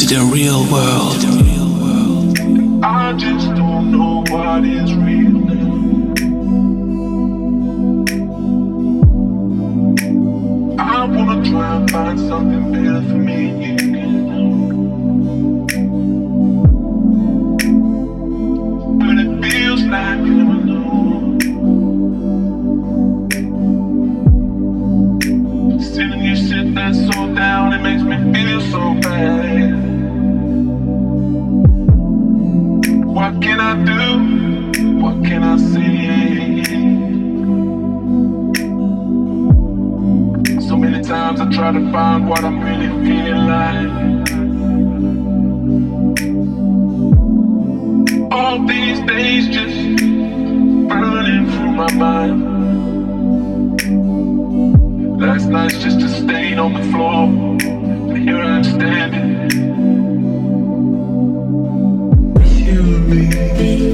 to the real world. I just don't know what is real. I wanna try and find something better for me it feels like so down, it makes me feel so bad. What can I do? What can I say? So many times I try to find what I'm really feeling like. All these days just burning through my mind. Last night's just a stain on the floor. And here I'm standing. Remember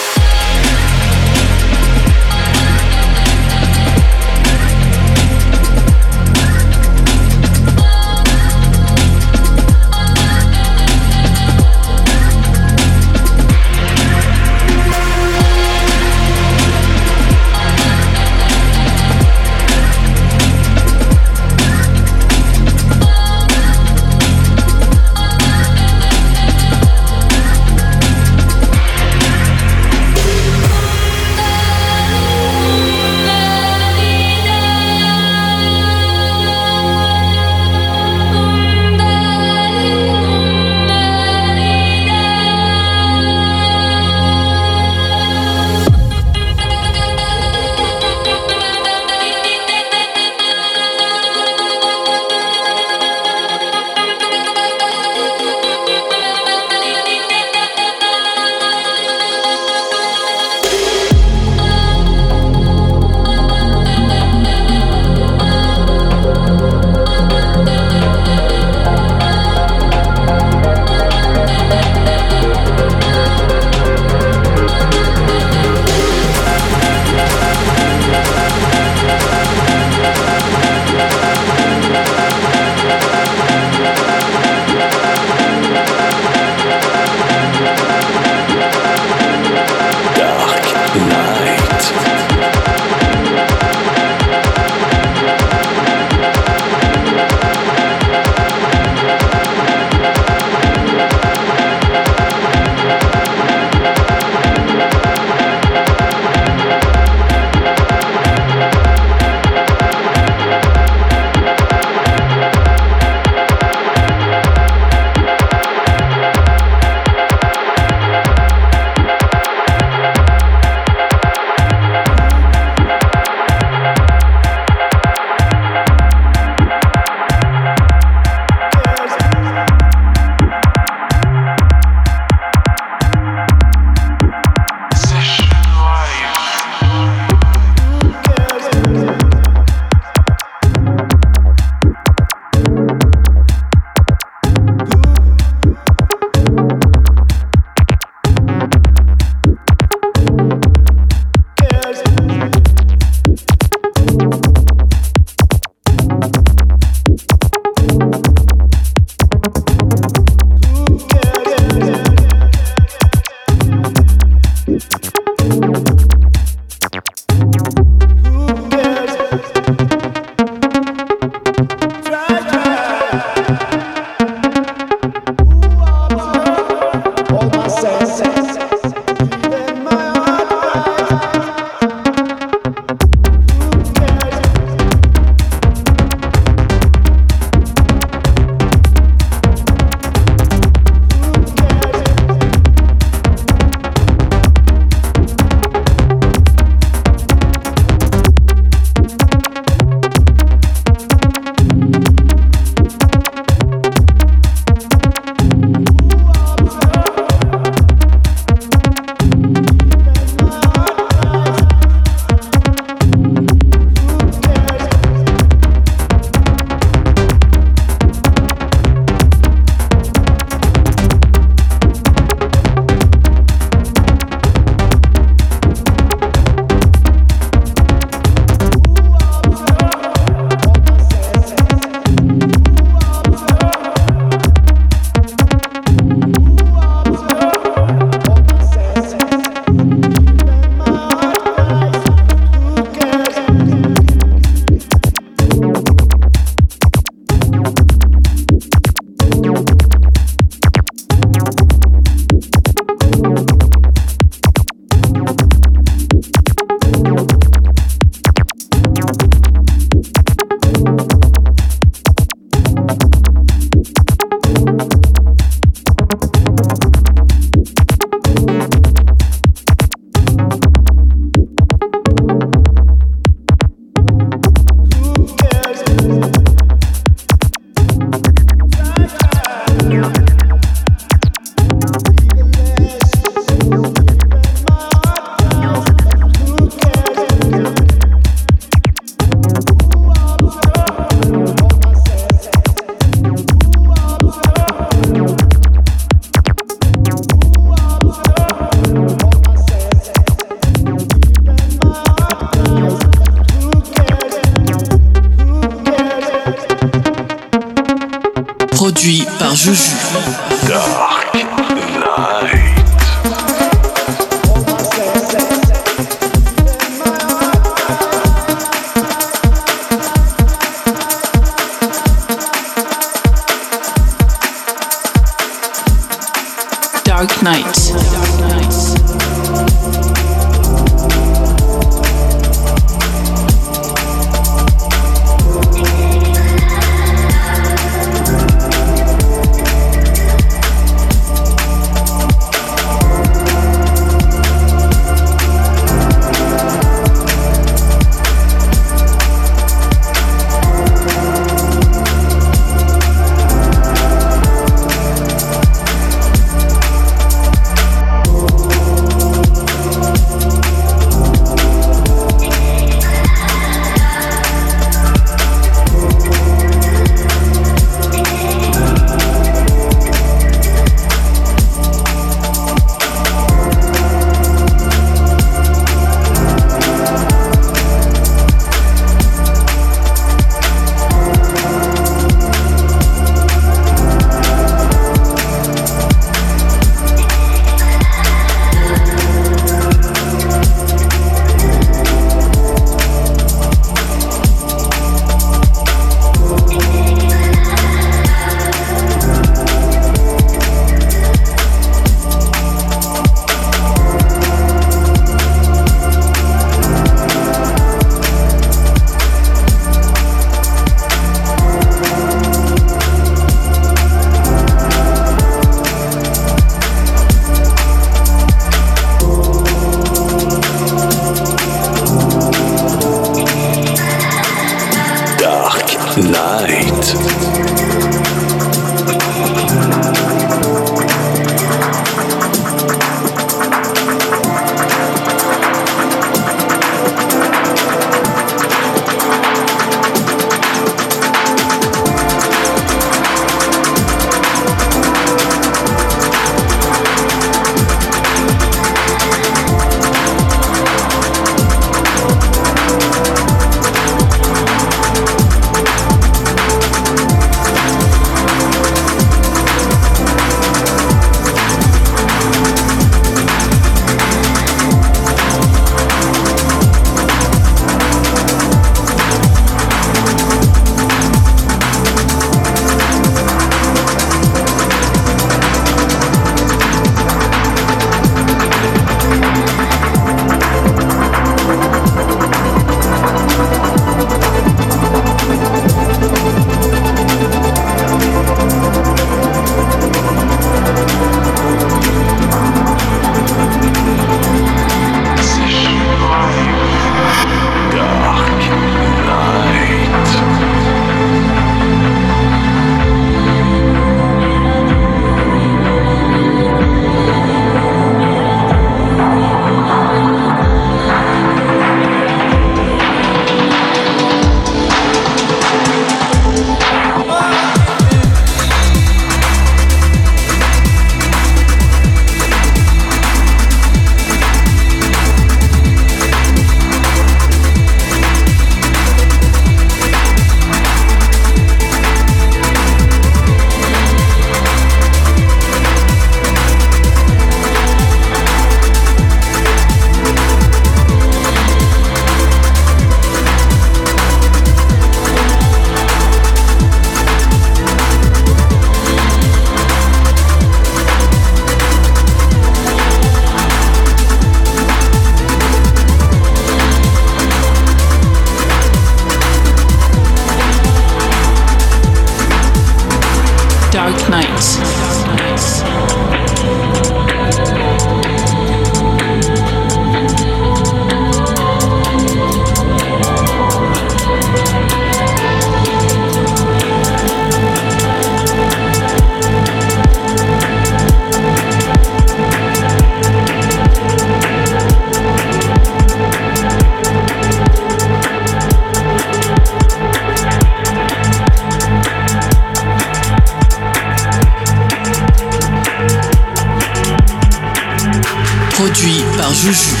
Juju.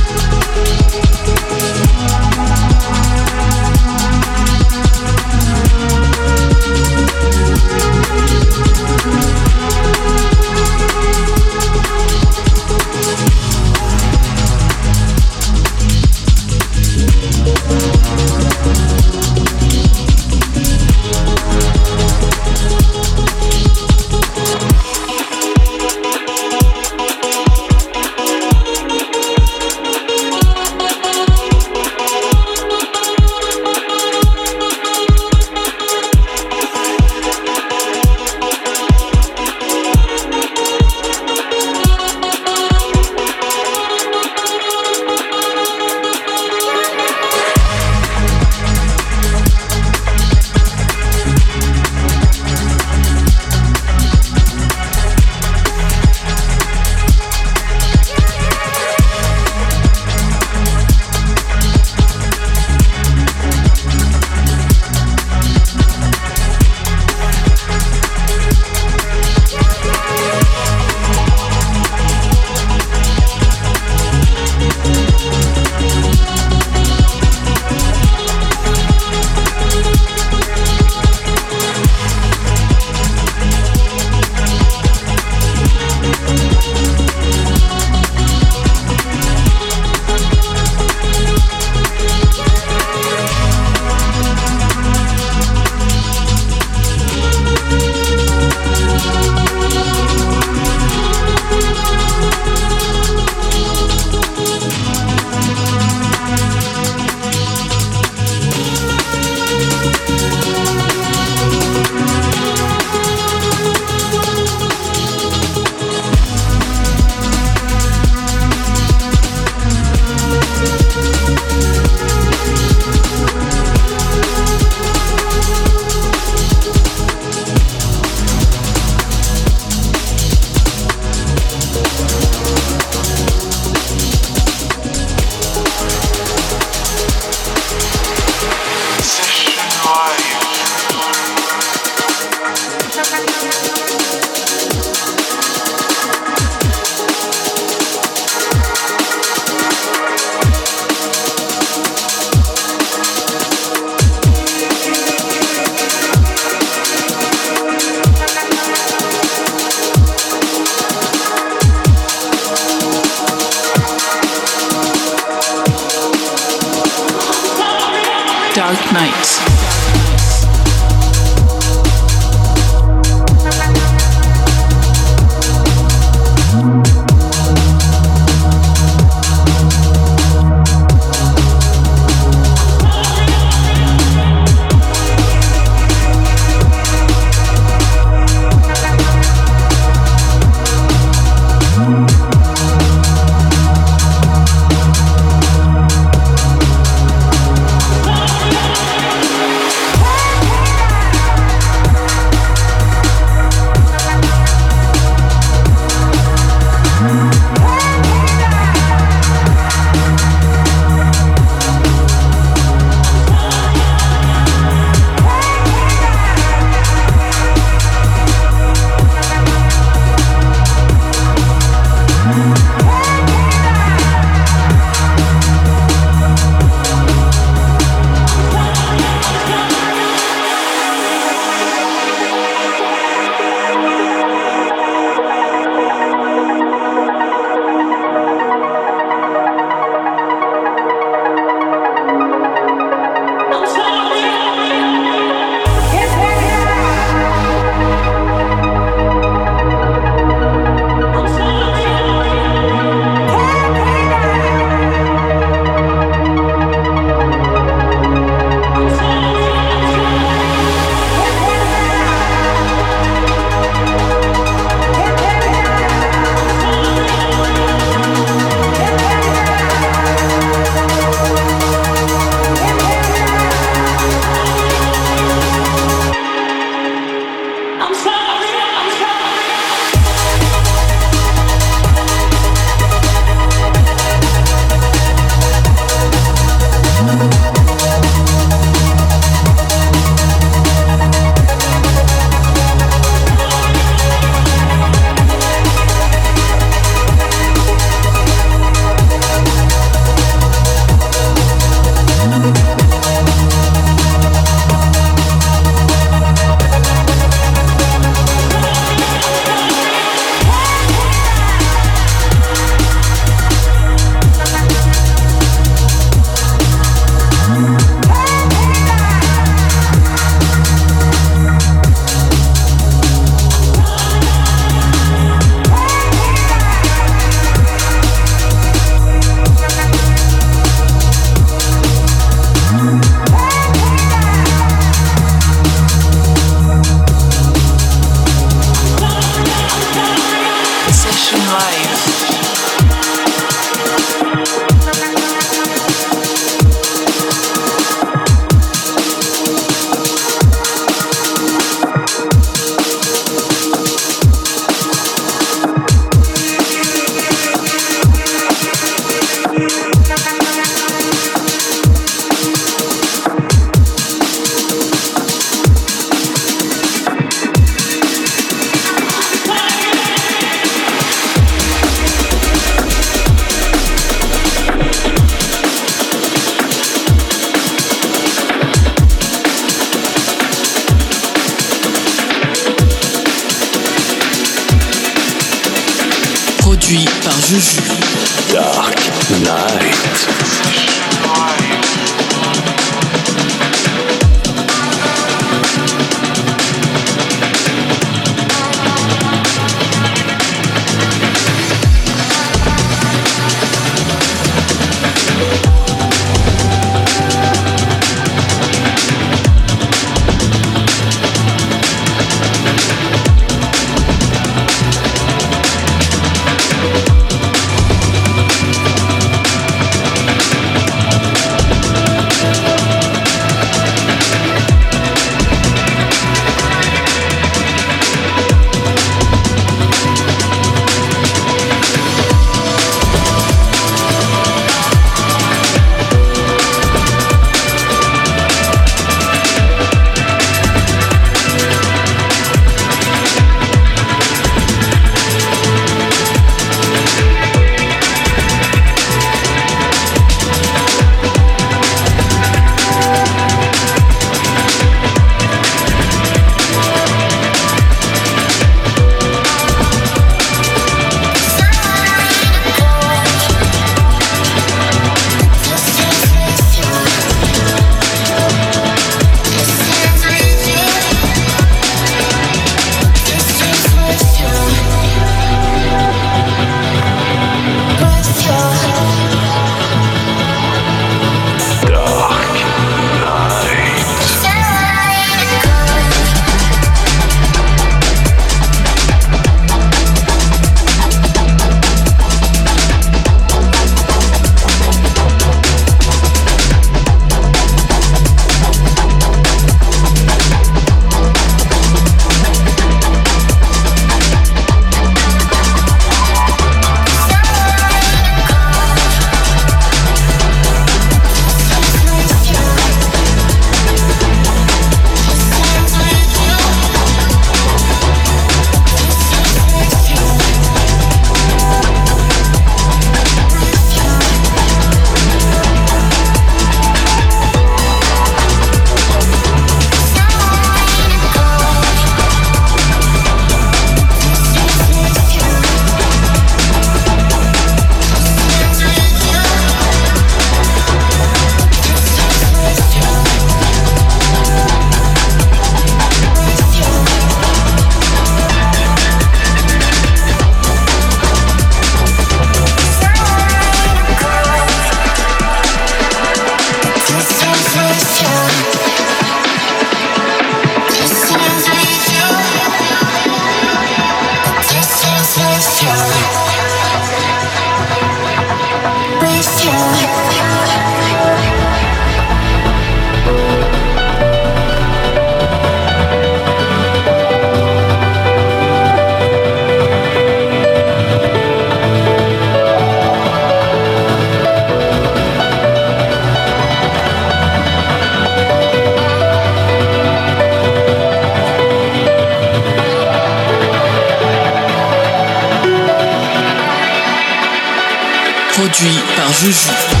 Par Juju.